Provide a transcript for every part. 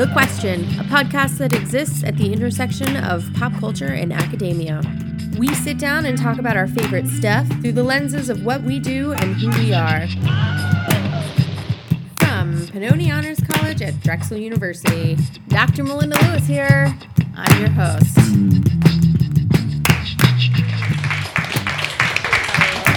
the Question, a podcast that exists at the intersection of pop culture and academia. We sit down and talk about our favorite stuff through the lenses of what we do and who we are. Pennoni Honors College at Drexel University, Dr. Melinda Lewis here. I'm your host.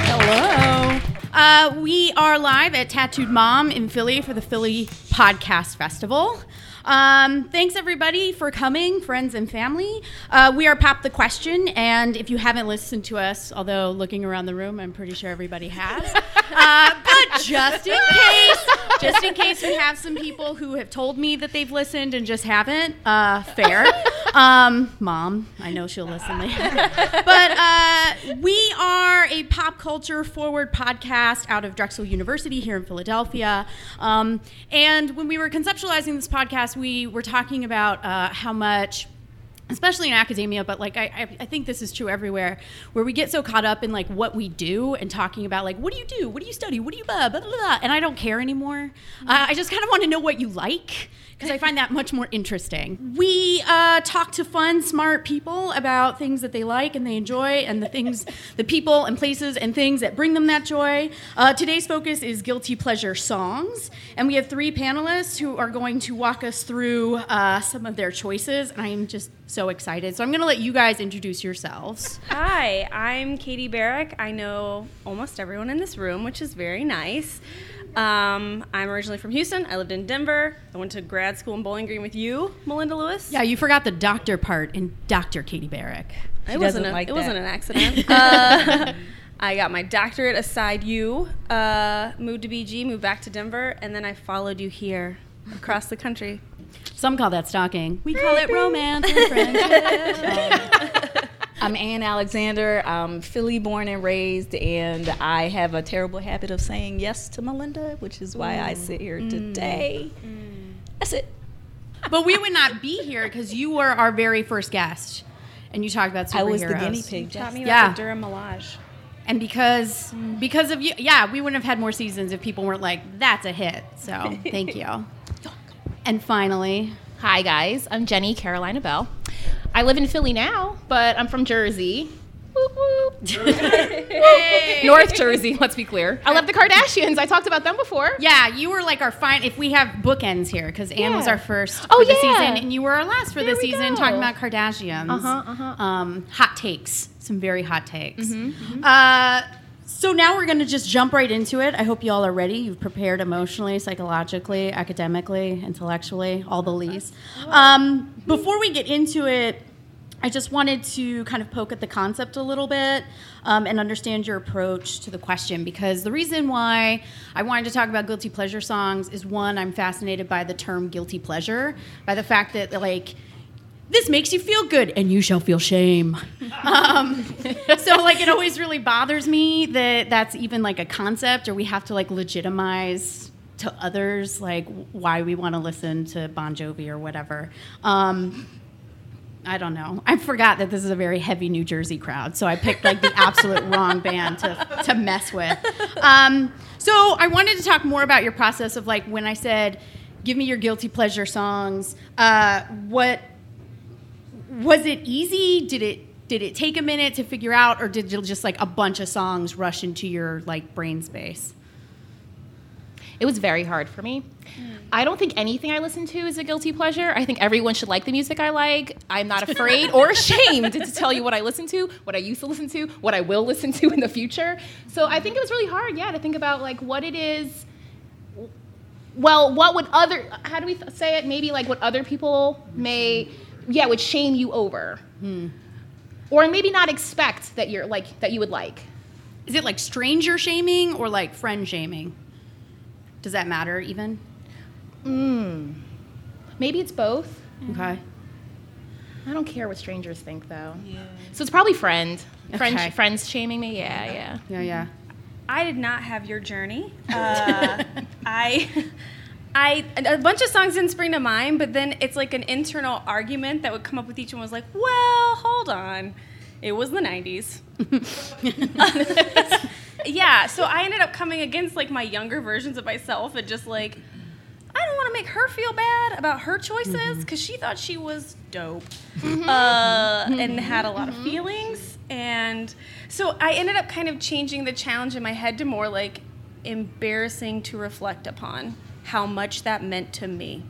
Hello. Uh, we are live at Tattooed Mom in Philly for the Philly Podcast Festival. Um, thanks everybody for coming, friends and family. Uh, we are Pop the Question, and if you haven't listened to us, although looking around the room, I'm pretty sure everybody has. uh, but just in case, just in case we have some people who have told me that they've listened and just haven't, uh, fair. Um, Mom, I know she'll listen later. but uh, we are a pop culture forward podcast out of Drexel University here in Philadelphia. Um, and when we were conceptualizing this podcast, we were talking about uh, how much especially in academia but like I, I, think this is true everywhere where we get so caught up in like what we do and talking about like what do you do? What do you study? What do you blah blah blah, blah? And i don't care anymore. Uh, i just kind of want to know what you like because i find that much more interesting. We uh, talk to fun smart people about things that they like and they enjoy and the things the people and places and things that bring them that joy. Uh, today's focus is guilty pleasure songs and we have three panelists who are going to walk us through uh, some of their choices and i am just so excited. So I'm going to let you guys introduce yourselves. Hi, I'm Katie Barrick. I know almost everyone in this room, which is very nice. Um, I'm originally from Houston. I lived in Denver. I went to grad school in Bowling Green with you, Melinda Lewis. Yeah, you forgot the doctor part in Dr. Katie Barrick. it wasn't. doesn't A, like it that. wasn't an accident. uh, I got my doctorate aside you. Uh, moved to BG, moved back to Denver, and then I followed you here across the country. Some call that stalking. We call it romance and friendship. Um, I'm Ann Alexander. I'm Philly born and raised, and I have a terrible habit of saying yes to Melinda, which is why I sit here mm. today. Mm. That's it. but we would not be here because you were our very first guest, and you talked about superheroes. I was the guinea pig. Taught me Yeah. about the Durham Melange. And because mm. because of you, yeah, we wouldn't have had more seasons if people weren't like, "That's a hit." So thank you. And finally, Hi, guys. I'm Jenny Carolina Bell. I live in Philly now, but I'm from Jersey. Whoop, whoop. North Jersey, let's be clear. I love the Kardashians. I talked about them before. Yeah, you were like our fine. If we have bookends here, because Anne was our first Oh, for the season, and you were our last for There the season, go. talking about Kardashians. Uh-huh, uh-huh. Um, hot takes, some very hot takes. Mm-hmm, Uh, so now we're gonna just jump right into it. I hope you all are ready. You've prepared emotionally, psychologically, academically, intellectually, all the least. Um, before we get into it. I just wanted to kind of poke at the concept a little bit um, and understand your approach to the question because the reason why I wanted to talk about guilty pleasure songs is one, I'm fascinated by the term guilty pleasure, by the fact that, like, this makes you feel good and you shall feel shame. Um, so, like, it always really bothers me that that's even like a concept or we have to like legitimize to others like why we want to listen to Bon Jovi or whatever. Um, I don't know. I forgot that this is a very heavy New Jersey crowd, so I picked like the absolute wrong band to, to mess with. Um, so I wanted to talk more about your process of like when I said, "Give me your guilty pleasure songs." Uh, what was it easy? Did it did it take a minute to figure out, or did it just like a bunch of songs rush into your like brain space? It was very hard for me. Mm. I don't think anything I listen to is a guilty pleasure. I think everyone should like the music I like. I'm not afraid or ashamed to tell you what I listen to, what I used to listen to, what I will listen to in the future. So I think it was really hard, yeah, to think about like what it is. Well, what would other? How do we say it? Maybe like what other people may, yeah, would shame you over, hmm. or maybe not expect that you're like that you would like. Is it like stranger shaming or like friend shaming? Does that matter even? Hmm. Maybe it's both. Hmm. Okay. I don't care what strangers think though. yeah. So it's probably friend. Friend Okay. friends shaming me. Yeah, yeah. Yeah, yeah. I did not have your journey. Uh, I, I, a bunch of songs didn't spring to mind, but then it's like an internal argument that would come up with each one. Was like, well, hold on, it was the '90s. yeah, so I ended up coming against like my younger versions of myself and just like, I don't want to make her feel bad about her choices mm-hmm. because she thought she was dope mm-hmm. uh, and mm-hmm. had a lot of feelings. And so I ended up kind of changing the challenge in my head to more like embarrassing to reflect upon how much that meant to me.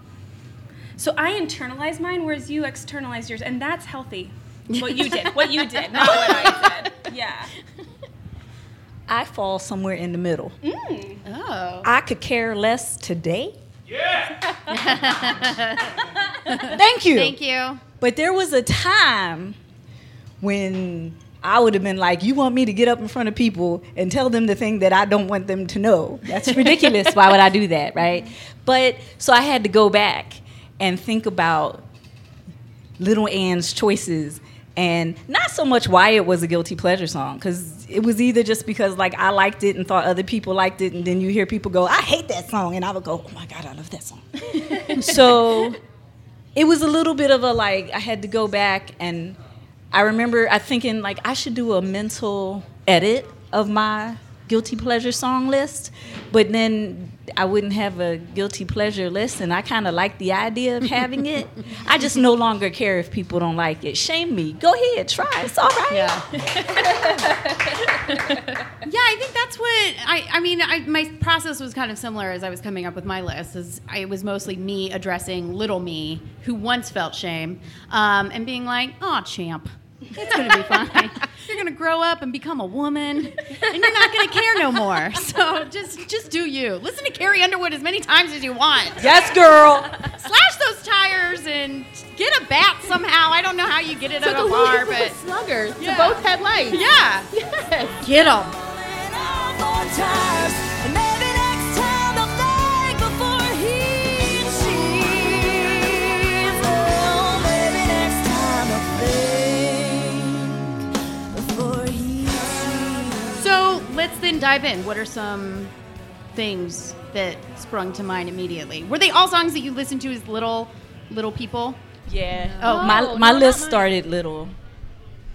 So I internalized mine, whereas you externalized yours, and that's healthy. What you did, what you did, not what I did. Yeah. I fall somewhere in the middle. Mm. Oh. I could care less today. Yeah. Thank you. Thank you. But there was a time when I would have been like, "You want me to get up in front of people and tell them the thing that I don't want them to know? That's ridiculous. Why would I do that, right?" But so I had to go back and think about Little Ann's choices and not so much why it was a guilty pleasure song because it was either just because like I liked it and thought other people liked it, and then you hear people go, "I hate that song," and I would go, "Oh my god, I love that song." so it was a little bit of a like I had to go back and I remember I thinking like I should do a mental edit of my guilty pleasure song list, but then I wouldn't have a guilty pleasure list, and I kind of like the idea of having it. I just no longer care if people don't like it. Shame me. Go ahead, try. It's all right. Yeah. yeah, I think that's what I. I mean, I, my process was kind of similar as I was coming up with my list. Is I, it was mostly me addressing little me, who once felt shame, um, and being like, "Oh, champ, it's gonna be fine. You're gonna grow up and become a woman, and you're not gonna care no more. So just, just do you. Listen to Carrie Underwood as many times as you want. Yes, girl. Slash those tires and get a bat somehow. I don't know how you get it at a bar, but sluggers Yeah. to both headlights. yeah, Yes. get them. Then dive in. What are some things that sprung to mind immediately? Were they all songs that you listened to as little, little people? Yeah. Oh, my oh, no, my not list started little.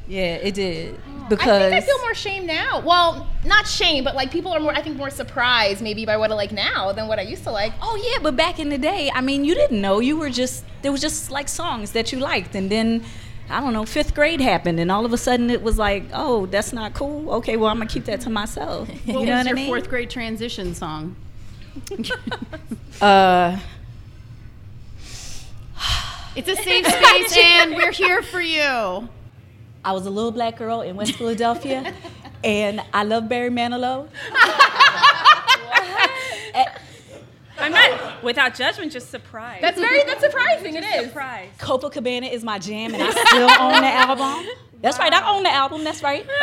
Yeah, it did oh, Because I because think I feel more shame now. Well, not shame, but like people are more, I think, more surprised maybe by what I like now than what I used to like. Oh yeah, but back in the day, I mean, you didn't know. You were just there was just like songs that you liked, and then I don't know, fifth grade happened, and all of a sudden it was like, oh, that's not cool. Okay, well I'm gonna keep that to myself. What you know was what I your mean? fourth grade transition song? Uh, It's a safe space, and we're here for you. I was a little black girl in West Philadelphia, and I love Barry Manilow. I'm not without judgment, just surprise. That's very, that's surprising. It is. surprised. Copacabana is my jam, and I still own the album. That's right, I own the album. That's right.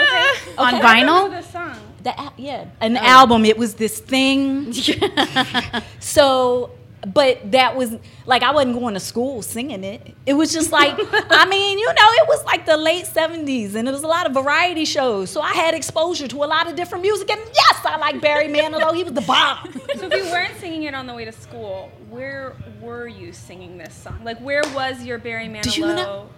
Okay. On vinyl. The vinyl? song. The al- yeah, an oh. album. It was this thing. so, but that was like I wasn't going to school singing it. It was just like I mean, you know, it was like the late '70s, and it was a lot of variety shows. So I had exposure to a lot of different music, and yes, I like Barry Manilow. He was the bomb. So if you weren't singing it on the way to school, where were you singing this song? Like, where was your Barry Manilow you know-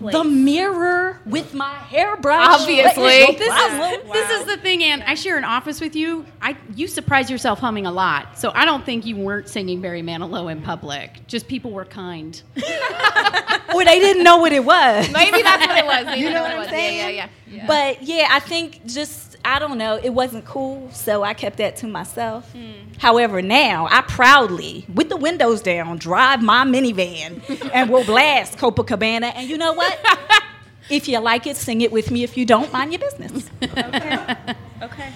place? The mirror with my hairbrush. Obviously. What is This is, problem? this is the thing, Ann. I share an office with you. I you surprise yourself humming a lot, so I don't think you weren't singing Barry Manilow in public. Just people were kind. or they didn't know what it was. Maybe that's what it was. Maybe You know that's what I'm was. saying? Yeah, yeah, yeah. But yeah, I think just I don't know, it wasn't cool, so I kept that to myself. Hmm. However, now I proudly, with the windows down, drive my minivan and we'll blast Copacabana. And you know what? if you like it, sing it with me. If you don't, mind your business. okay. Okay.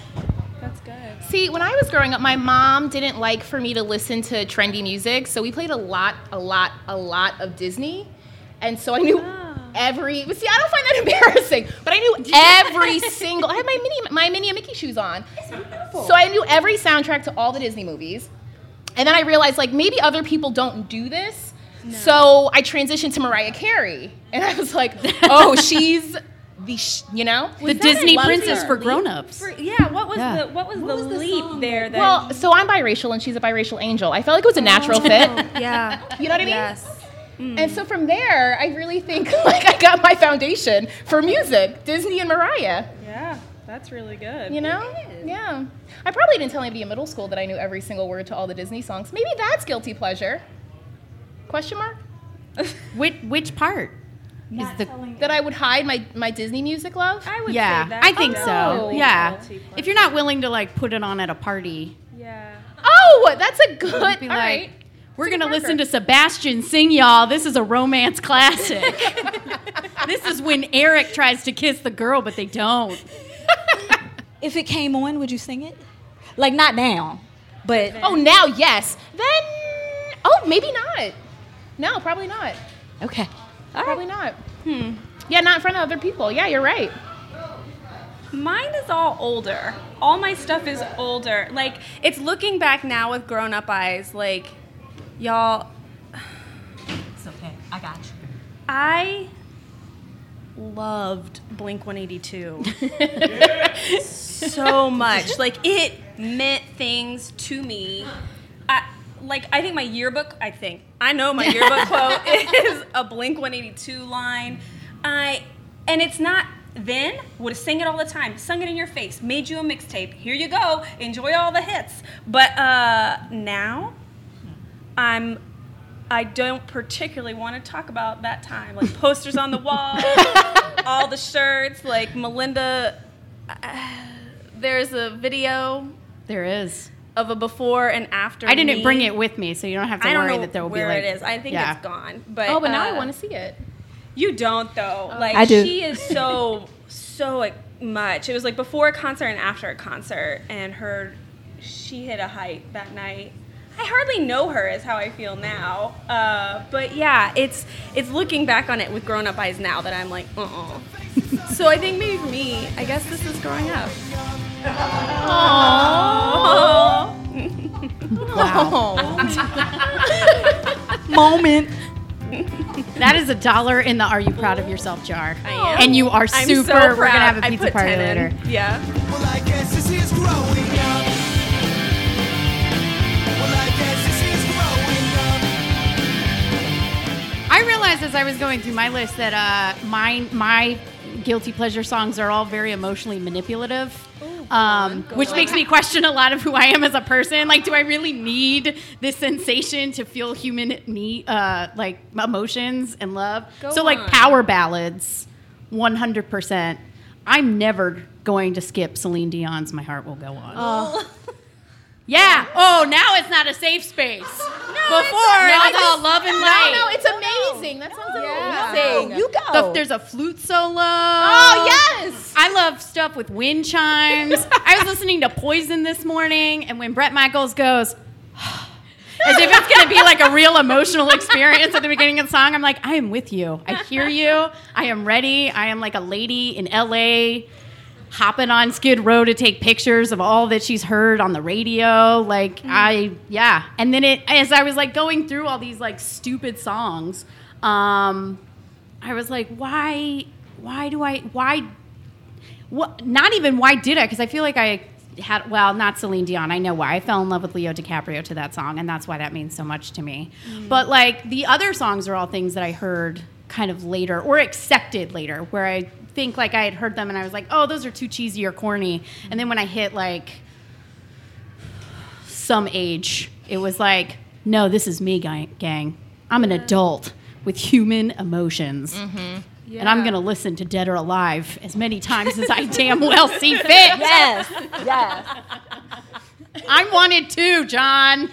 That's good. See, when I was growing up, my mom didn't like for me to listen to trendy music, so we played a lot, a lot, a lot of Disney, and so I knew oh. Every. But see, I don't find that embarrassing, but I knew every single. I had my mini, my Minnie and Mickey shoes on, so I knew every soundtrack to all the Disney movies, and then I realized like maybe other people don't do this. No. So I transitioned to Mariah Carey, and I was like, "Oh, she's the sh- you know the Disney princess for grown-ups. For- yeah, what was Yeah. the what was the leap there? That Well, so I'm biracial and she's a biracial angel. I felt like it was a oh. natural fit. yeah, You know what I mean? yes. And so from there, I really think like I got my foundation for music, Disney and Mariah. Yeah, that's really good. You know? Yeah. I probably didn't tell anybody in middle school that I knew every single word to all the Disney songs. Maybe that's guilty pleasure. Question mark? Which which part is the? That I would hide my, my Disney music love? I would Yeah, say that. I think Oh. so. Yeah, if you're not willing to like put it on at a party, Yeah. Oh, that's a good. be all like, right. We're gonna listen to Sebastian sing, y'all. This is a romance classic. this is when Eric tries to kiss the girl, but they don't. If it came on, would you sing it? Like not now, but Oh, now yes. Then oh, maybe not. No, probably not. okay. Probably not. Hmm. Yeah, not in front of other people. Yeah, you're right. Mine is all older. All my stuff is older. Like it's looking back now with grown up eyes. Like y'all, It's okay. I got you. I loved Blink 182 so much. Like it meant things to me. I, like I think my yearbook. I think I know my yearbook quote is a Blink 182 line. I and it's not. Then would have sang it all the time, sung it in your face, made you a mixtape. Here you go, enjoy all the hits. But uh, now, I'm I don't particularly want to talk about that time. Like posters on the wall, all the shirts. Like Melinda, uh, there's a video There is. of a before and after. I didn't me. bring it with me, so you don't have to I don't worry know that there will be where like. it is. I think yeah. it's gone. But Oh, but now I uh, want to see it. You don't though. Like I do. she is so so much. It was like before a concert and after a concert, and her she hit a height that night. I hardly know her, is how I feel now. Uh, but yeah, it's it's looking back on it with grown up eyes now that I'm like, uh uh so I think maybe for me, I guess this is growing up. Oh. Moment. That is a dollar in the "Are you proud of yourself?" jar. I am. And you are I'm super. so we're gonna have a pizza party in. later. Yeah. Well, I guess this is growing. Well, realized as I was going through my list that uh, my my guilty pleasure songs are all very emotionally manipulative. Um, which makes me question a lot of who I am as a person. Like, do I really need this sensation to feel human need, uh, like emotions and love? Go so, like power ballads, one hundred percent. I'm never going to skip Celine Dion's "My Heart Will Go On." Yeah. Oh, now it's not a safe space. Before it was all love and light. No, no, it's amazing. That sounds amazing. You The- go. there's a flute solo. Oh yes. I love stuff with wind chimes. I was listening to Poison this morning, and when Bret Michaels goes, as if it's gonna be like a real emotional experience at the beginning of the song, I'm like, I am with you. I hear you. I am ready. I am like a lady in LA hopping on Skid Row to take pictures of all that she's heard on the radio. Like mm. I yeah. And then it as I was like going through all these like stupid songs, um, I was like, why why do I why what not even why did I? Because I feel like I had well, not Celine Dion. I know why. I fell in love with Leo DiCaprio to that song, and that's why that means so much to me. But like the other songs are all things that I heard kind of later or accepted later, where I think like I had heard them and I was like, oh, those are too cheesy or corny. And then when I hit like some age, it was like, no, this is me, gang. I'm an adult with human emotions. And I'm going to listen to Dead or Alive as many times as I damn well see fit. yes. Yes. I wanted to, John.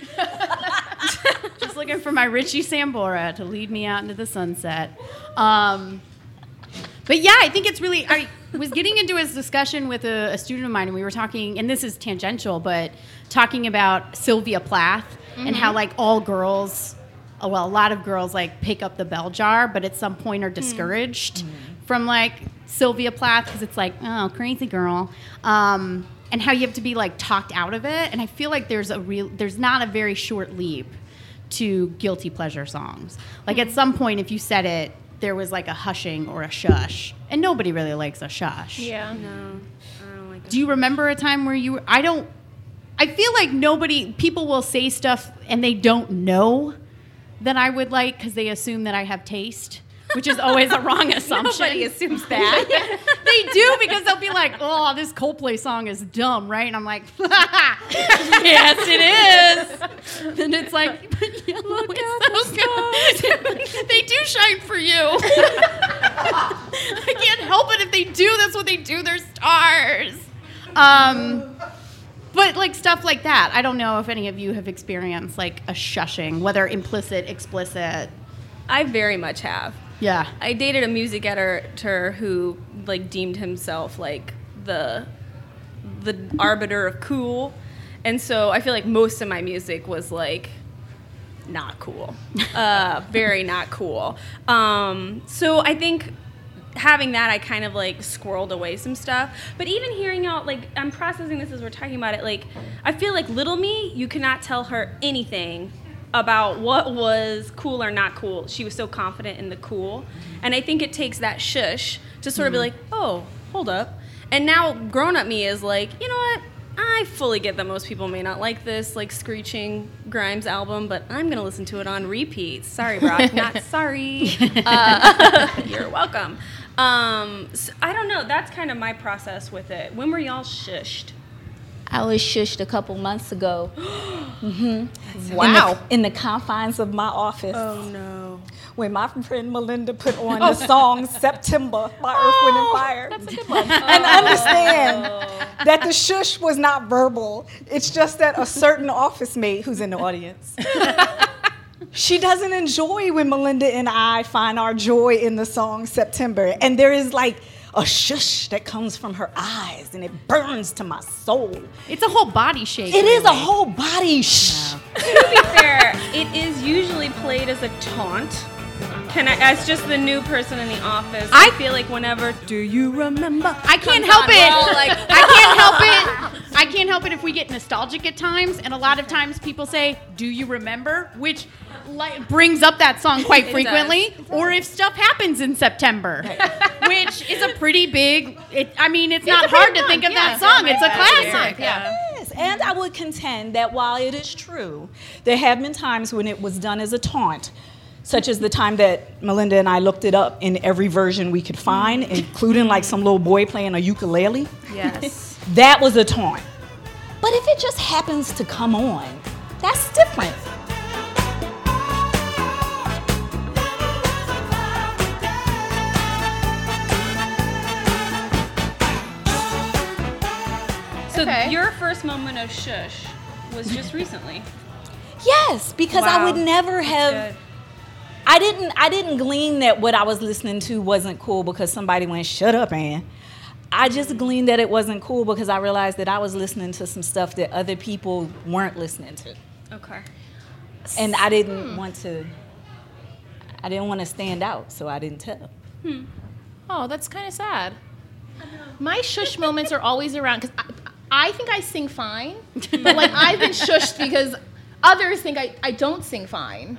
Just looking for my Richie Sambora to lead me out into the sunset. Um, but yeah, I think it's really. I was getting into a discussion with a, a student of mine, and we were talking, and this is tangential, but talking about Sylvia Plath and how like all girls, well, a lot of girls like pick up the bell jar, but at some point are hmm. discouraged hmm. from like Sylvia Plath because it's like, oh, crazy girl. Um, and how you have to be like talked out of it. And I feel like there's a real, there's not a very short leap to guilty pleasure songs. Like at hmm. some point, if you said it, there was like a hushing or a shush, and nobody really likes a shush. Yeah. No, I don't like. Do you remember a time where you? I don't. I feel like nobody. People will say stuff and they don't know that I would like because they assume that I have taste, which is always a wrong assumption. Nobody assumes that. they do because they'll be like, "Oh, this Coldplay song is dumb," right? And I'm like, "Yes, it is." And it's like, but yellow is so good. they do shine for you. I can't help it if they do. That's what they do. They're stars. Um, but like stuff like that. I don't know if any of you have experienced like a shushing, whether implicit, explicit. I very much have. Yeah. I dated a music editor who like deemed himself like the the arbiter of cool, and so I feel like most of my music was like not cool, uh, very not cool. Um, so I think having that, I kind of like squirreled away some stuff. But even hearing out, like I'm processing this as we're talking about it. Like I feel like little me, you cannot tell her anything about what was cool or not cool. She was so confident in the cool, and I think it takes that shush to sort of be like, oh, hold up. And now grown up me is like, you know what? I fully get that most people may not like this like screeching Grimes album, but I'm gonna listen to it on repeat. Sorry, Brock, not sorry. Uh, you're welcome. Um, so I don't know. That's kind of my process with it. When were y'all shushed? I was shushed a couple months ago. hmm Wow. In the, in the confines of my office. Oh, no. When my friend Melinda put on the song September by Earth, Wind, and Fire. That's a good one. and understand that the shush was not verbal. It's just that a certain office mate who's in the audience. She doesn't enjoy when Melinda and I find our joy in the song September. And there is like a shush that comes from her eyes and it burns to my soul. It's a whole body shake. It is a whole body shh. to be fair, it is usually played as a taunt. Can I, as just the new person in the office, I, I- feel like whenever do you remember? I can't help on, it. all like, I can't help it. I can't help it if we get nostalgic at times, and a lot of times people say, "Do you remember?" Which like, brings up that song quite frequently. Or if stuff happens in September, which is a pretty big. It, I mean, it's, not a pretty hard to think of yeah. that song. It's a classic. Yeah. Yes, and I would contend that while it is true, there have been times when it was done as a taunt, such as the time that Melinda and I looked it up in every version we could find, including like some little boy playing a ukulele. yes. That was a taunt. But if it just happens to come on, that's different. So Okay. your first moment of shush was just recently. Yes, because I would never have. I didn't. I didn't glean that what I was listening to wasn't cool because somebody went, "Shut up, Ann." I just gleaned that it wasn't cool because I realized that I was listening to some stuff that other people weren't listening to, Okay. and I didn't want to. I didn't want to stand out, so I didn't tell. Hmm. Oh, that's kind of sad. My shush moments are always around because I, I think I sing fine, but like I've been shushed because others think I, I don't sing fine.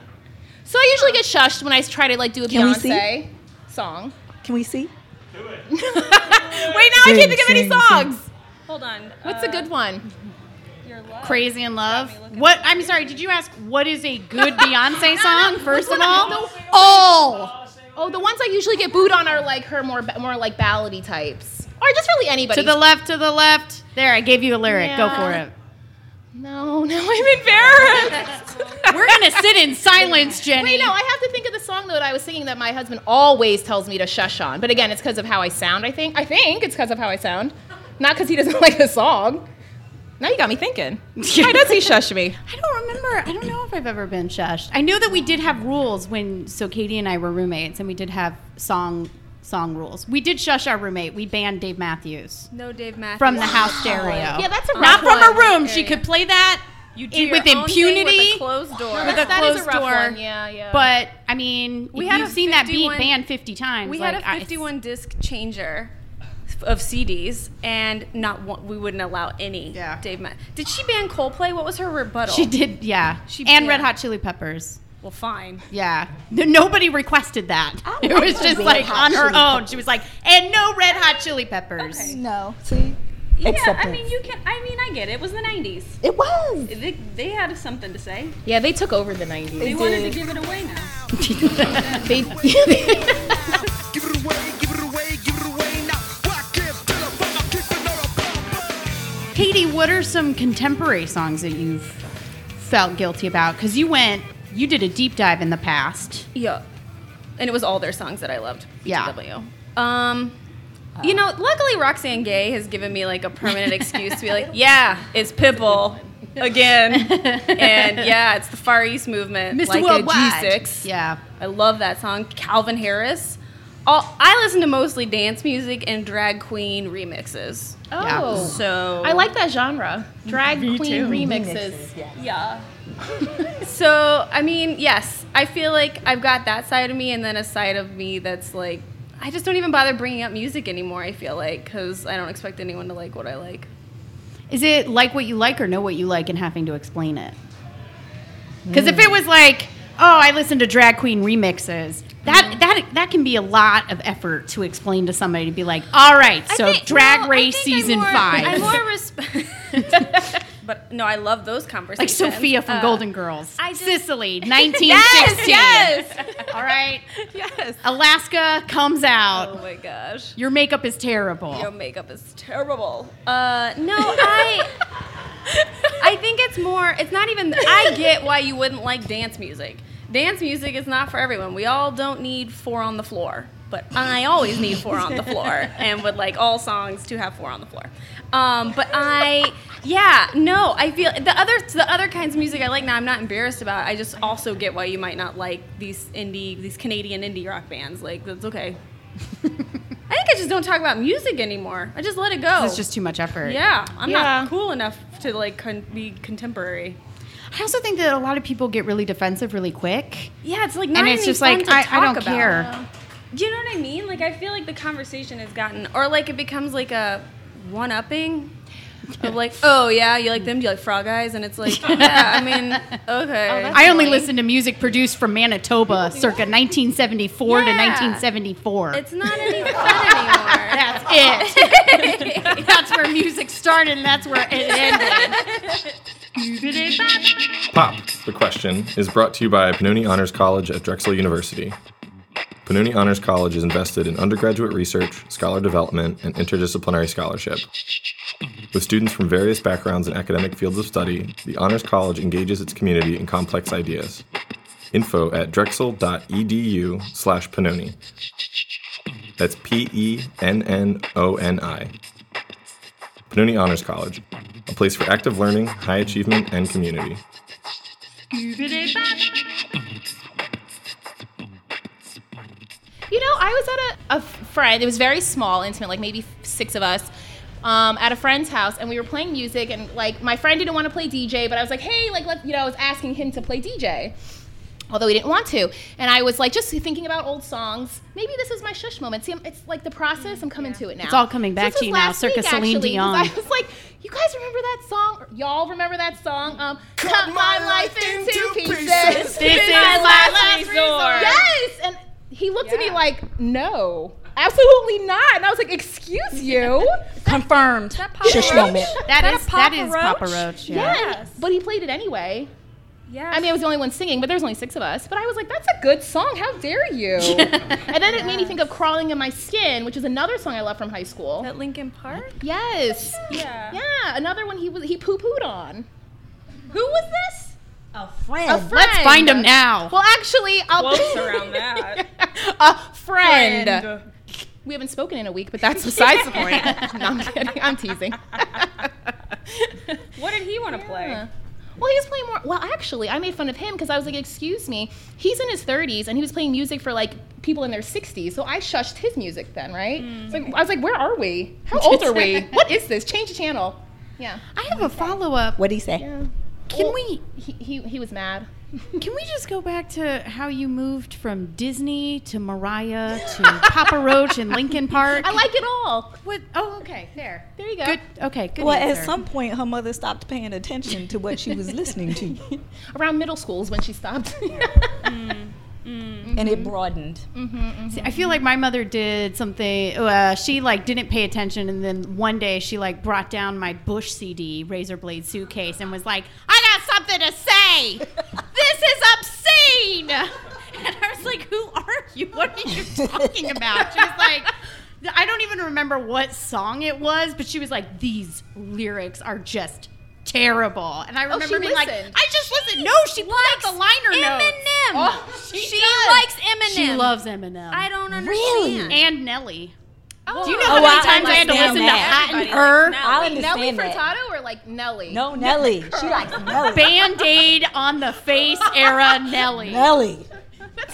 So I usually get shushed when I try to like do a Can we see? Beyonce song. Can we see? Wait, now I can't think of any sing, sing. songs. Hold on. What's uh, a good one? Your love. Crazy in Love. What? I'm sorry. Did you ask what is a good Beyonce song? First of all, all Oh, the ones I usually get booed on are like her more more like ballady types, or just really anybody. to the left, to the left. There, I gave you a lyric. Go for it. No, no, I'm embarrassed. We're gonna sit in silence, Jenny. Wait, no, I have to think of the song though that I was singing that my husband always tells me to shush on. But again, it's because of how I sound. I think. I think it's because of how I sound, not because he doesn't like the song. Now you got me thinking. Why does he shush me? I don't remember. I don't know if I've ever been shushed. I know that we did have rules when so Katie and I were roommates, and we did have song song rules. We did shush our roommate. We banned Dave Matthews No, Dave Matthews. from the house stereo. Oh, yeah, that's a not rough from one. her room. Yeah, she could play that You do in- with impunity. with a closed door. with a That is closed a rough door. one. Yeah, yeah. But I mean, We had you've a seen that beat banned 50 times. We like, had I- a 51 disc changer of CDs, and not one, we wouldn't allow any. Yeah. Dave Matt. Did she ban Coldplay? What was her rebuttal? She did, yeah. She- and yeah. Red Hot Chili Peppers. Well, fine. Yeah. N- Nobody requested that. Oh, it was just like on her Chili own. She was like, and no red hot chili peppers. No, see, Yeah, I mean, you can. I mean, I get it. It was the '90s. it was. They, they had something to say. Yeah, they took over the 90s. They wanted to give it away now. They, Give it away, give it away, give it away now. Rock it till the bum, I keep another bum, bum. Katie, what are some contemporary songs that you've felt guilty about? Because you went, you did a deep dive in the past. Yeah, and it was all their songs that I loved. Yeah. BTW. Um, you know, luckily Roxane Gay has given me like a permanent excuse to be like, yeah, it's Pitbull again, and yeah, it's the Far East movement, Mr. like Worldwide. a G6. Yeah. I love that song. Calvin Harris. All, I listen to mostly dance music and drag queen remixes. oh. So I like that genre. Drag queen remixes. Yeah. So, I mean, yes, I feel like I've got that side of me and then a side of me that's like, I just don't even bother bringing up music anymore, I feel like, because I don't expect anyone to like what I like. Is it like what you like or know what you like and having to explain it? Because if it mm. was like, oh, I listen to drag queen remixes, that mm. that that can be a lot of effort to explain to somebody to be like, all right, so think- Drag I Race I'm season more- five, I'm more respect. but no, I love those conversations. like. Sophia from Uh, Golden Girls, I just- Sicily, 1916. Yes, All right, yes. Alaska comes out. Oh my gosh. Your makeup is terrible. Your makeup is terrible. Uh, no, I. I think it's more. It's not even. I get why you wouldn't like dance music. Dance music is not for everyone. We all don't need four on the floor, but I always need four on the floor, and would like all songs to have four on the floor. Um, but I, yeah, no, I feel the other the other kinds of music I like now. I'm not embarrassed about. I just also get why you might not like these indie, these Canadian indie rock bands. Like that's okay. I think I just don't talk about music anymore. I just let it go. It's just too much effort. yeah, I'm Yeah. not cool enough to like con- be contemporary. I also think that a lot of people get really defensive really quick. Yeah, it's like not And it's just fun like, I- I don't about. care. Do you know what I mean? Like I feel like the conversation has gotten, or like it becomes like a one upping. Of like, oh yeah, you like them? Do you like Frog Eyes? And it's like, yeah, I mean, okay. Oh, I only listen to music produced from Manitoba circa 1974 to 1974. it's not any fun anymore. that's it. that's where music started and that's where it ended. Pop, the question, is brought to you by Pennoni Honors College at Drexel University. Pennoni Honors College is invested in undergraduate research, scholar development, and interdisciplinary scholarship. With students from various backgrounds and academic fields of study, the Honors College engages its community in complex ideas. Info at drexel.edu slash Pennoni. That's P E N N O N I. Pennoni Honors College, a place for active learning, high achievement, and community. You know, I was at a, a friend. It was very small, intimate, like maybe six of us, um, at a friend's house, and we were playing music. And like, my friend didn't want to play DJ, but I was like, hey, like, let, you know, I was asking him to play DJ, although he didn't want to. And I was like, just thinking about old songs. Maybe this is my shush moment. See, I'm- it's like the process. I'm coming to it now. It's all coming back this to you now, last circa week, Celine actually, 'cause Dion. I was like, you guys remember that song? Y'all remember that song? Um, cut my life into pieces. This This is is my my last last resort. resort. Yes, and he me like, no, absolutely not. And I was like, excuse you. Confirmed. Papa Shush Roach? moment. That that is Papa Roach? Papa Yeah. Yeah, and- but he played it anyway. Yeah. I mean, I was the only one singing, but there was only six of us. But I was like, that's a good song. How dare you? and then it made me think of Crawling in My Skin, which is another song I love from high school. at Linkin Park. Yes. Yeah. Yeah, another one he was he poo pooed on. Who was this? A friend. A friend. Let's find him now. Well, actually, I'll Close around that. a friend. We haven't spoken in a week, but that's besides the point. no, I'm kidding. I'm teasing. What did he want to play? Well, he was playing more. Well, actually, I made fun of him because I was like, "Excuse me, he's in his 30s and he was playing music for like people in their 60s." So I shushed his music then, right? Mm. It's like, I was like, "Where are we? How old are we? What is this? Change the channel." Yeah. I have a follow up. What'd he say? Yeah. Can Well, we He, he he was mad. can we just go back to how you moved from Disney to Mariah to Papa Roach and Linkin Park? I like it all. What? Oh, okay, fair. There you go. Good. Okay, good. Well, at some point, her mother stopped paying attention to what she was listening to. Around middle schools when she stopped. Mm. And it mm-hmm. broadened. Mm-hmm, mm-hmm, See, I feel like my mother did something. Uh, she like didn't pay attention, and then one day she like brought down my Bush CD, Razorblade Suitcase, and was like, "I got something to say. this is obscene." And I was like, "Who are you? What are you talking about?" She was like. I don't even remember what song it was, but she was like, "These lyrics are just terrible." And I remember she being like, "I just listened." No, she pulled out the liner notes. Eminem. Oh, she she does. likes Eminem. She loves Eminem. I don't understand. Really? and Nelly. Oh. Do you know Oh, how many I times I had to listen that. to Hat and Everybody Her? likes I Nelly. Nelly. Furtado or like Nelly? No, Nelly. She likes Nelly. Band Aid on the face era Nelly. Nelly.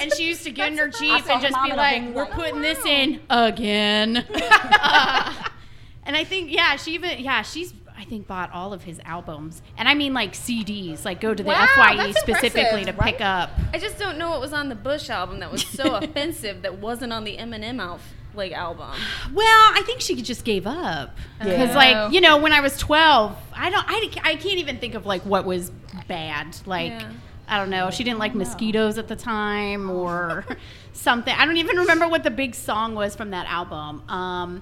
And she used to get in her Jeep and just be like, we're like, putting this in again. Uh, and I think, yeah, she even, yeah, she's, I think, bought all of his albums. And I mean, like CDs, like go to the Wow, FYE specifically to impressive, pick up. I just don't know what was on the Bush album that was so offensive that wasn't on the Eminem alf- like album. Well, I think she just gave up because, Yeah. like, you know, when I was twelve, I don't, I, I can't even think of like what was bad. Like, Yeah. I don't know. She didn't like mosquitoes at the time or something. I don't even remember what the big song was from that album. Um,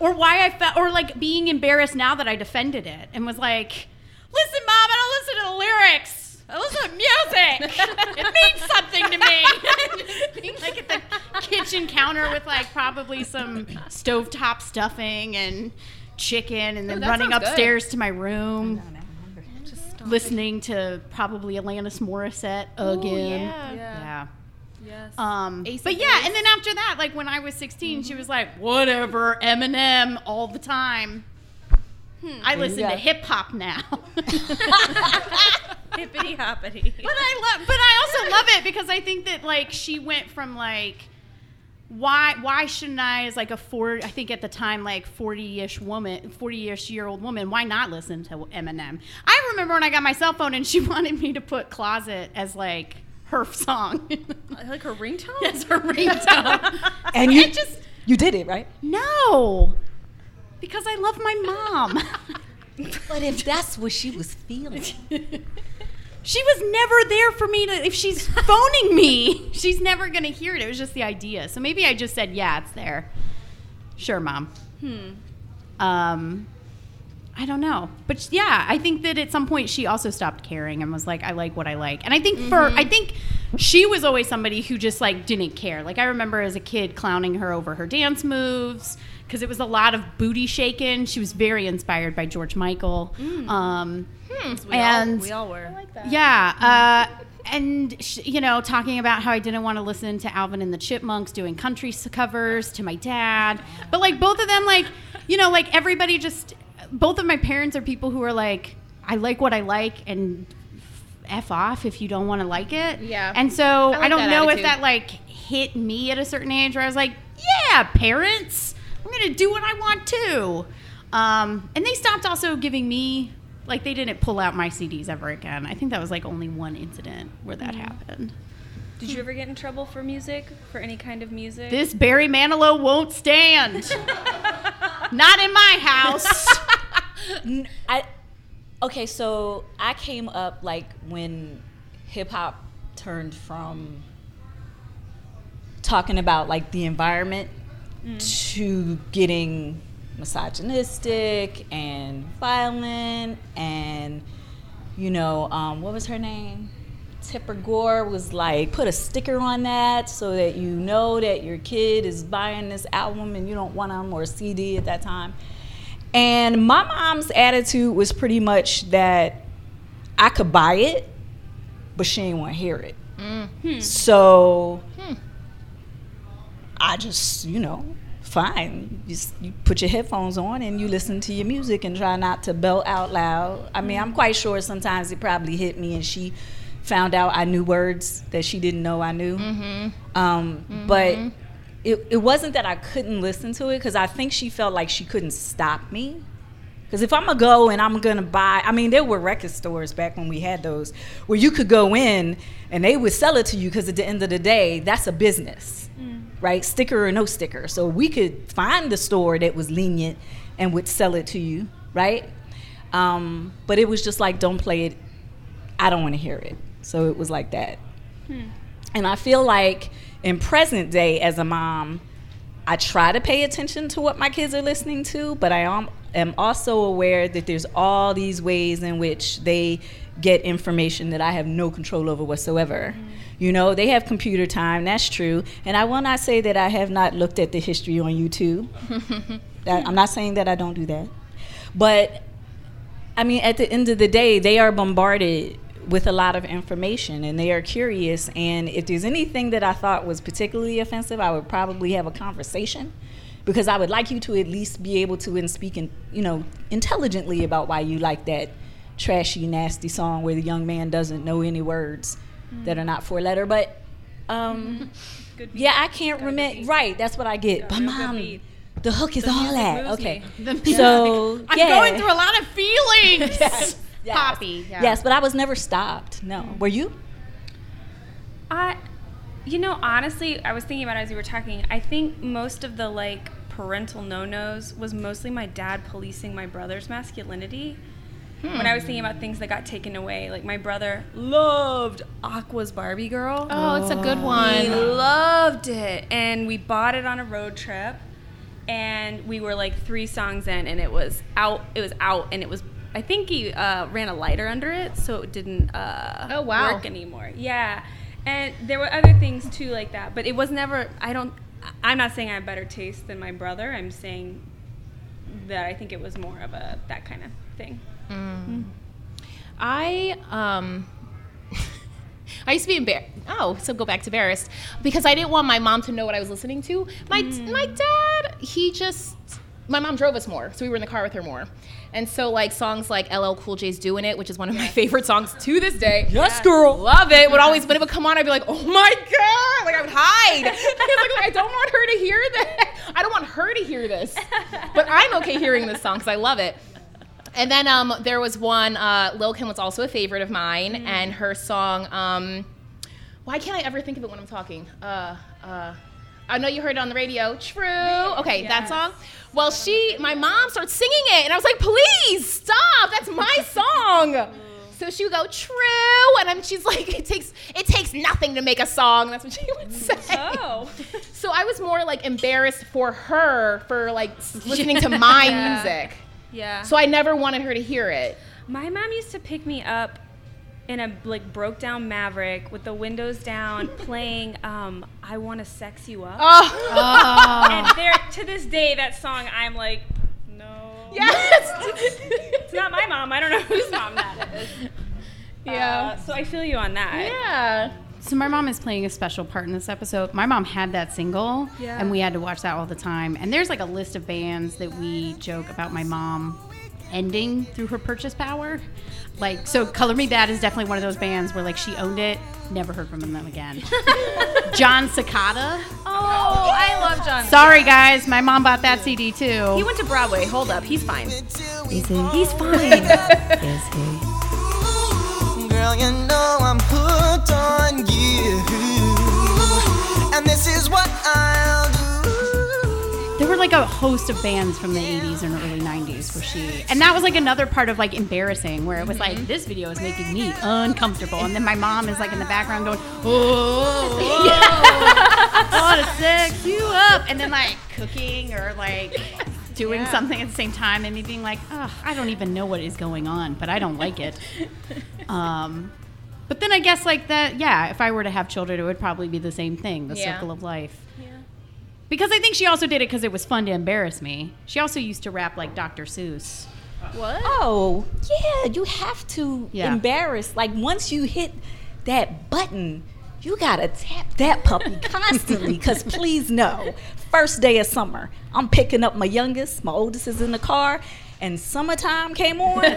or why I felt, or like being embarrassed now that I defended it and was like, "Listen, mom, I don't listen to the lyrics. I listen to music. it means something to me." Being like at the kitchen counter with like probably some stovetop stuffing and chicken, and then Ooh, that running sounds good. upstairs to my room. Listening to probably Alanis Morissette again. yeah. yeah. Yes. Um, Ace but yeah, Base. and then after that, like when I was 16, she was like, whatever, Eminem all the time. I listen go. to hip hop now. Hippity hoppity. But I love, but I also love it because I think that like she went from like, why why shouldn't I as like a four I think at the time like forty ish woman forty ish year old woman why not listen to Eminem? I remember when I got my cell phone and she wanted me to put Closet as like her song. like her ringtone? as her ringtone. And you It just you did it, right? no, because I love my mom. But if that's what she was feeling. She was never there for me to. If she's phoning me, she's never gonna hear it. It was just the idea. So maybe I just said, "Yeah, it's there." Sure, mom. Hmm. Um, I don't know, but yeah, I think that at some point she also stopped caring and was like, "I like what I like." And I think for I think she was always somebody who just like didn't care. Like I remember as a kid clowning her over her dance moves because it was a lot of booty shaking. She was very inspired by George Michael. Um, We and all, we all were. yeah, uh, and sh- you know, talking about how I didn't want to listen to Alvin and the Chipmunks doing country covers to my dad, but like both of them, like you know, like everybody just both of my parents are people who are like, I like what I like, and f off if you don't want to like it. Yeah. and so I, like don't that know if that like hit me at a certain age where I was like, yeah, parents, I'm gonna do what I want to. Um, and they stopped also giving me like they didn't pull out my CDs ever again. I think that was like only one incident where that happened. Did you ever get in trouble for music? For any kind of music? This Barry Manilow won't stand. Not in my house. I okay, so I came up like when hip hop turned from talking about like the environment to getting misogynistic and violent and you know um, what was her name tipper gore was like put a sticker on that so that you know that your kid is buying this album and you don't want them or a cd at that time and my mom's attitude was pretty much that I could buy it, but she ain't want to hear it. Mm. Hmm. So hmm. I just, you know, fine. You, you put your headphones on and you listen to your music and try not to belt out loud. I mean, hmm. I'm quite sure sometimes it probably hit me and she found out I knew words that she didn't know I knew. Um, But it, it wasn't that I couldn't listen to it because I think she felt like she couldn't stop me. Because if I'm gonna go and I'm gonna buy, I mean, there were record stores back when we had those where you could go in and they would sell it to you because at the end of the day, that's a business, right? Sticker or no sticker. So we could find the store that was lenient and would sell it to you, right? Um, but it was just like, don't play it. I don't want to hear it. So it was like that. Hmm. And I feel like in present day as a mom, I try to pay attention to what my kids are listening to, but I am, am also aware that there's all these ways in which they get information that I have no control over whatsoever. Hmm. You know, they have computer time, that's true. And I will not say that I have not looked at the history on YouTube. That- I'm not saying that I don't do that. But I mean, at the end of the day, they are bombarded with a lot of information and they are curious. And if there's anything that I thought was particularly offensive, I would probably have a conversation because I would like you to at least be able to and speak, in, you know, intelligently about why you like that trashy, nasty song where the young man doesn't know any words that are not four letter. But um, Good yeah, I can't remember. Right, that's what I get. But mom, the hook is The all that. Okay. me. The music. So I'm going through a lot of feelings. Yes, yes. Poppy. Yeah. Yes, but I was never stopped. No. Were you? I, you know, honestly, I was thinking about it as you were talking. I think most of the like parental no-nos was mostly my dad policing my brother's masculinity. When I was thinking about things that got taken away, like my brother loved Aqua's Barbie girl. Oh, it's a good one. He loved it, and we bought it on a road trip, and we were like three songs in, and it was out. It was out, and it was. I think he uh, ran a lighter under it, so it didn't uh, Oh, wow. work anymore. Yeah, and there were other things too like that, but it was never. I don't. I'm not saying I have better taste than my brother. I'm saying that I think it was more of a that kind of thing. I um I used to be embarrassed. Oh, so go back to embarrassed because I didn't want my mom to know what I was listening to. My my dad, he just my mom drove us more, so we were in the car with her more. And so like songs like LL Cool J's "Doing It," which is one of my favorite songs to this day. Yes, girl. Love it. Would always when it would come on, I'd be like, "Oh my god!" Like I would hide. like, like, I don't want her to hear that. I don't want her to hear this, but I'm okay hearing this song because I love it. And then um, there was one. Uh, Lil Kim was also a favorite of mine, and her song. Um, why can't I ever think of it when I'm talking? Uh, uh, I know you heard it on the radio. True. Okay, that song. Well, she, my mom started singing it, and I was like, "Please stop! That's my song." So she would go true, and I'm, she's like, "It takes it takes nothing to make a song." That's what she would mm, say. Oh. So I was more like embarrassed for her for like listening to my Yeah. music. Yeah. So I never wanted her to hear it. My mom used to pick me up in a like broke down Maverick with the windows down, playing um, "I Want to Sex You Up." Oh, And there, to this day, that song, I'm like, no. yes. It's not my mom. I don't know whose mom that is. yeah. Uh, so I feel you on that. yeah. So my mom is playing a special part in this episode. My mom had that single, Yeah. and we had to watch that all the time. And there's like a list of bands that we joke about my mom ending through her purchase power. Like, so Color Me Badd is definitely one of those bands where like she owned it, never heard from them again. Jon Secada. Oh, I love Jon. Sorry guys, my mom bought that CD too. He went to Broadway. Hold up, he's fine. Is he? He's fine. Is he? Girl, you know I'm hooked on you. And this is what I'll do. There were like a host of bands from the 80s and early 90s where she, and that was like another part of like embarrassing where it was like, this video is making me uncomfortable. And then my mom is like in the background going, oh, want to sex you up. And then like cooking or like doing something at the same time and me being like, oh, I don't even know what is going on, but I don't like it. Um, but then I guess like that, yeah, if I were to have children, it would probably be the same thing, the Yeah. circle of life. Because I think she also did it because it was fun to embarrass me. She also used to rap like Dr. Seuss. What? Oh, yeah. You have to Yeah. embarrass. Like once you hit that button, you gotta tap that puppy constantly. Cause please know, first day of summer, I'm picking up my youngest. My oldest is in the car, and summertime came on.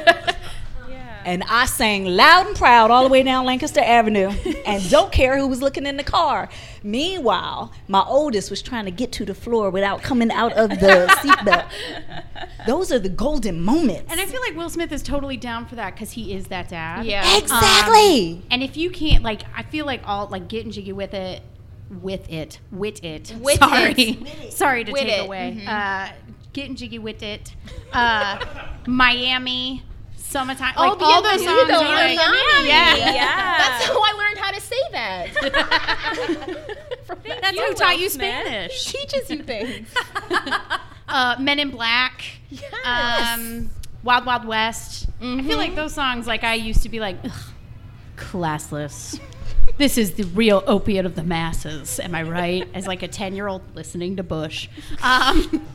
And I sang loud and proud all the way down Lancaster Avenue and don't care who was looking in the car. Meanwhile, my oldest was trying to get to the floor without coming out of the seatbelt. Those are the golden moments. And I feel like Will Smith is totally down for that because he is that dad. Yeah. exactly. And if you can't, like, I feel like all, like, getting jiggy with it, with it, with it. With Sorry. Sorry to With take it. away. Uh, getting jiggy with it. Uh, Miami, summertime. Like, Oh, all Bien those songs. are like- Miami. Yeah. Yeah. That's how I learned how to say that. That's who taught you Spanish. Teaches you things. uh, Men in Black, um, Wild Wild West. I feel like those songs, like I used to be like, Ugh, classless. This is the real opiate of the masses. Am I right? As like a ten year old listening to Bush. Um,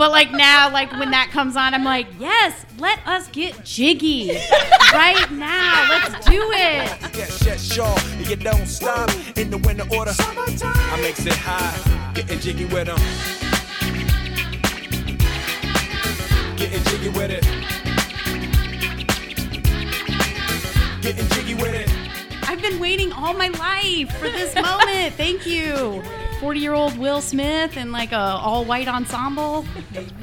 but like now, like when that comes on, I'm like, yes, let us get jiggy right now. Let's do it. Yes, yes, sure. You don't stop in the winter order. I makes it high, getting jiggy with 'em. Getting jiggy with it. Getting jiggy with it. I've been waiting all my life for this moment. Thank you. 40 year old Will Smith and like a all white ensemble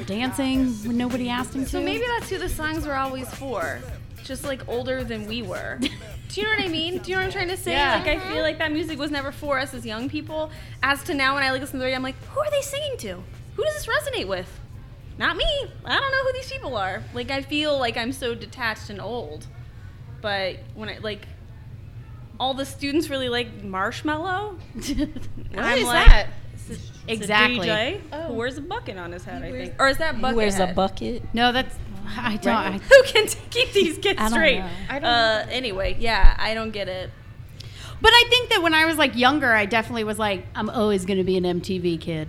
dancing when nobody asked him to. So maybe that's who the songs were always for. Just like older than we were. Do you know what I mean? Do you know what I'm trying to say? Yeah. Like I uh-huh. feel like that music was never for us as young people. As to now when I listen to the radio, I'm like, who are they singing to? Who does this resonate with? Not me. I don't know who these people are. Like I feel like I'm so detached and old. But when I like all the students really like Marshmello. What I'm is like, that? exactly. DJ who wears a bucket on his head, I think. Or is that He bucket? wears a bucket. No, that's I don't. I, Who can t- keep these kids I don't straight? know. I don't Uh, anyway, yeah, I don't get it. but I think that when I was like younger, I definitely was like, I'm always going to be an MTV kid.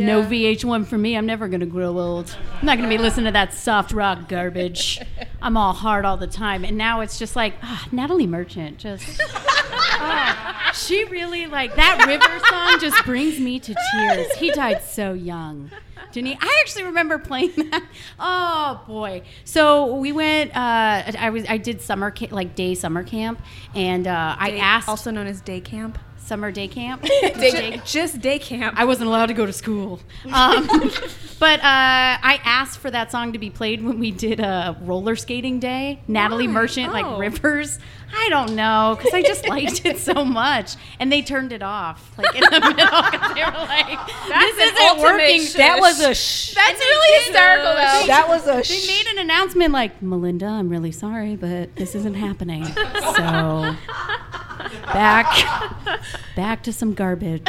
No VH1 for me. I'm never going to grow old. I'm not going to be listening to that soft rock garbage. I'm all hard all the time. And now it's just like, ah, Natalie Merchant, just. ah, she really, like, that River song just brings me to tears. He died so young. He? I actually remember playing that. Oh boy! So we went. Uh, I was. I did summer ca- like day summer camp, and uh, I asked also known as day camp. Summer day camp. Day, just day camp. I wasn't allowed to go to school. Um, but uh, I asked for that song to be played when we did a roller skating day. Natalie Why? Merchant, like Oh. Rivers. I don't know, because I just liked it so much. And they turned it off, like in the middle, because they were like, That's this isn't working. sh- That was a sh. That's really hysterical, though. That was a They made an announcement like, Melinda, I'm really sorry, but this isn't happening. So back back to some garbage.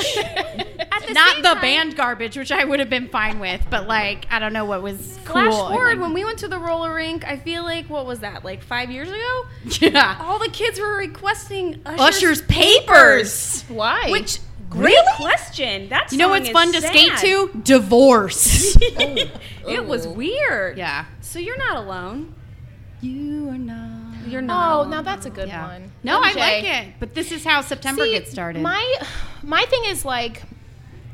Not the band garbage, which I would have been fine with, but like I don't know what was Flash cool. forward when we went to the roller rink. I feel like what was that? Like five years ago? yeah. All the kids were requesting Usher's, Usher's papers. Why? Which great question. That's You know what's fun to skate to? Divorce. It was oh. weird. yeah. So you're not alone. You are not. You're not. oh, now that's a good Yeah. one. No, I like it. But this is how September See, gets started. My my thing is like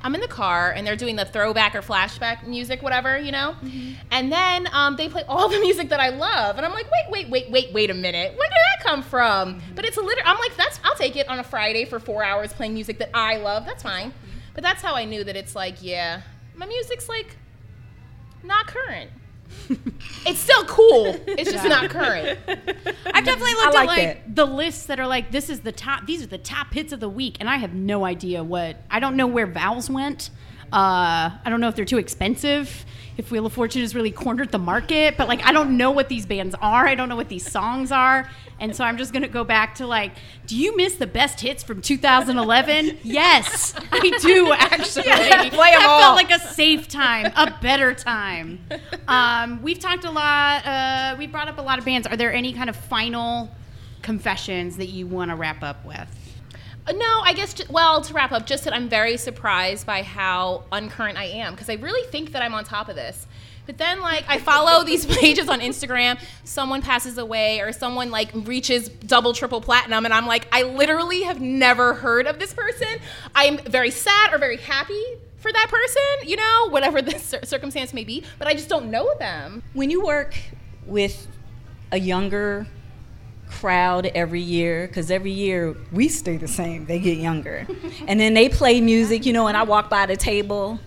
I'm in the car and they're doing the throwback or flashback music, whatever, you know? Mm-hmm. And then um, they play all the music that I love. And I'm like, wait, wait, wait, wait, wait a minute. Where did that come from? Mm-hmm. But it's a liter I'm like, that's I'll take it on a Friday for four hours playing music that I love. That's fine. But that's how I knew that it's like, yeah, my music's like not current. It's still cool. It's just not current. I've definitely looked I at like like that. the lists that are like this is the top these are the top hits of the week and I have no idea what I don't know where vowels went. Uh, I don't know if they're too expensive. If Wheel of Fortune has really cornered the market, but like I don't know what these bands are. I don't know what these songs are, and so I'm just gonna go back to like, do you miss the best hits from 2011? yes, I do actually. play 'em that all. felt like a safe time, a better time. Um, we've talked a lot. Uh, we brought up a lot of bands. Are there any kind of final confessions that you want to wrap up with? No, I guess, well, to wrap up, just that I'm very surprised by how uncurrent I am because I really think that I'm on top of this. But then, like, I follow these pages on Instagram, someone passes away or someone, like, reaches double, triple platinum, and I'm like, I literally have never heard of this person. I'm very sad or very happy for that person, you know, whatever the cir- circumstance may be, but I just don't know them. when you work with a younger crowd every year because every year we stay the same they get younger. And then they play music you know and i walk by the table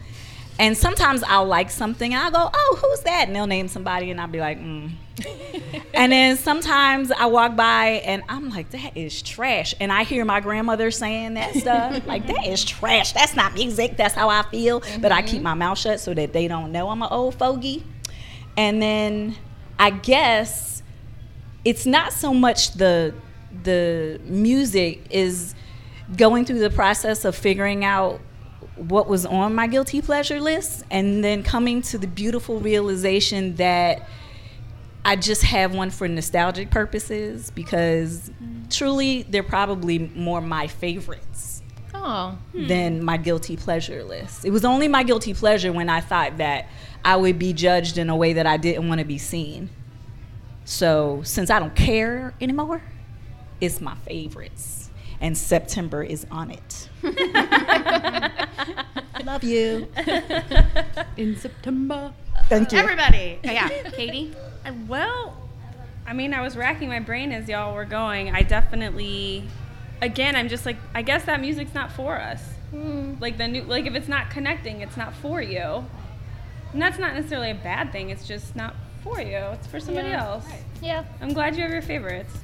and sometimes i'll like something and i'll go oh who's that? And they'll name somebody and i'll be like mm. and then sometimes i walk by and i'm like that is trash. And i hear my grandmother saying that stuff like that is trash. That's not music. That's how i feel. But i keep my mouth shut so that they don't know i'm an old fogey. And then I guess it's not so much the the music is going through the process of figuring out what was on my guilty pleasure list and then coming to the beautiful realization that I just have one for nostalgic purposes because mm. truly they're probably more my favorites Oh, hmm. than my guilty pleasure list. It was only my guilty pleasure when I thought that I would be judged in a way that I didn't want to be seen. So since I don't care anymore, it's my favorites. And September is on it. Love you. In September. Thank you. Everybody. Oh, yeah. Katie? Uh, Well, I mean, I was racking my brain as y'all were going. I definitely, again, I'm just like, I guess that music's not for us. Like the new, like if it's not connecting, it's not for you. And that's not necessarily a bad thing. It's just not for you. It's for somebody Yeah. else. yeah. I'm glad you have your favorites.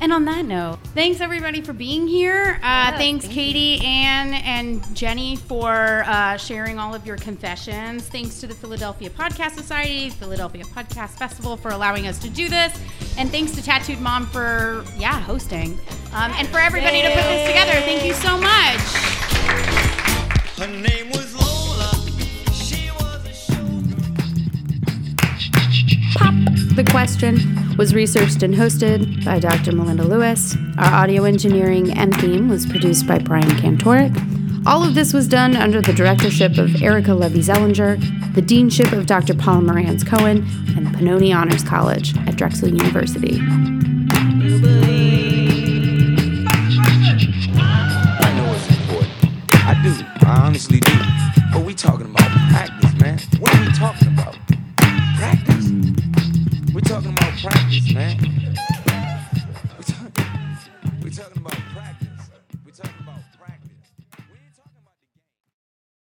And on that note, thanks everybody for being here. Uh, thanks, Katie, Ann, and Jenny for uh, sharing all of your confessions. Thanks to the Philadelphia Podcast Society, Philadelphia Podcast Festival for allowing us to do this. And thanks to Tattooed Mom for, yeah, hosting. Um, and for everybody to put this together. Thank you so much. The Question was researched and hosted by Dr. Melinda Lewis. Our audio engineering and theme was produced by Brian Kantoric. All of this was done under the directorship of Erica Levy Zellinger, the deanship of Dr. Paula Marantz Cohen, and the Pennoni Honors College at Drexel University.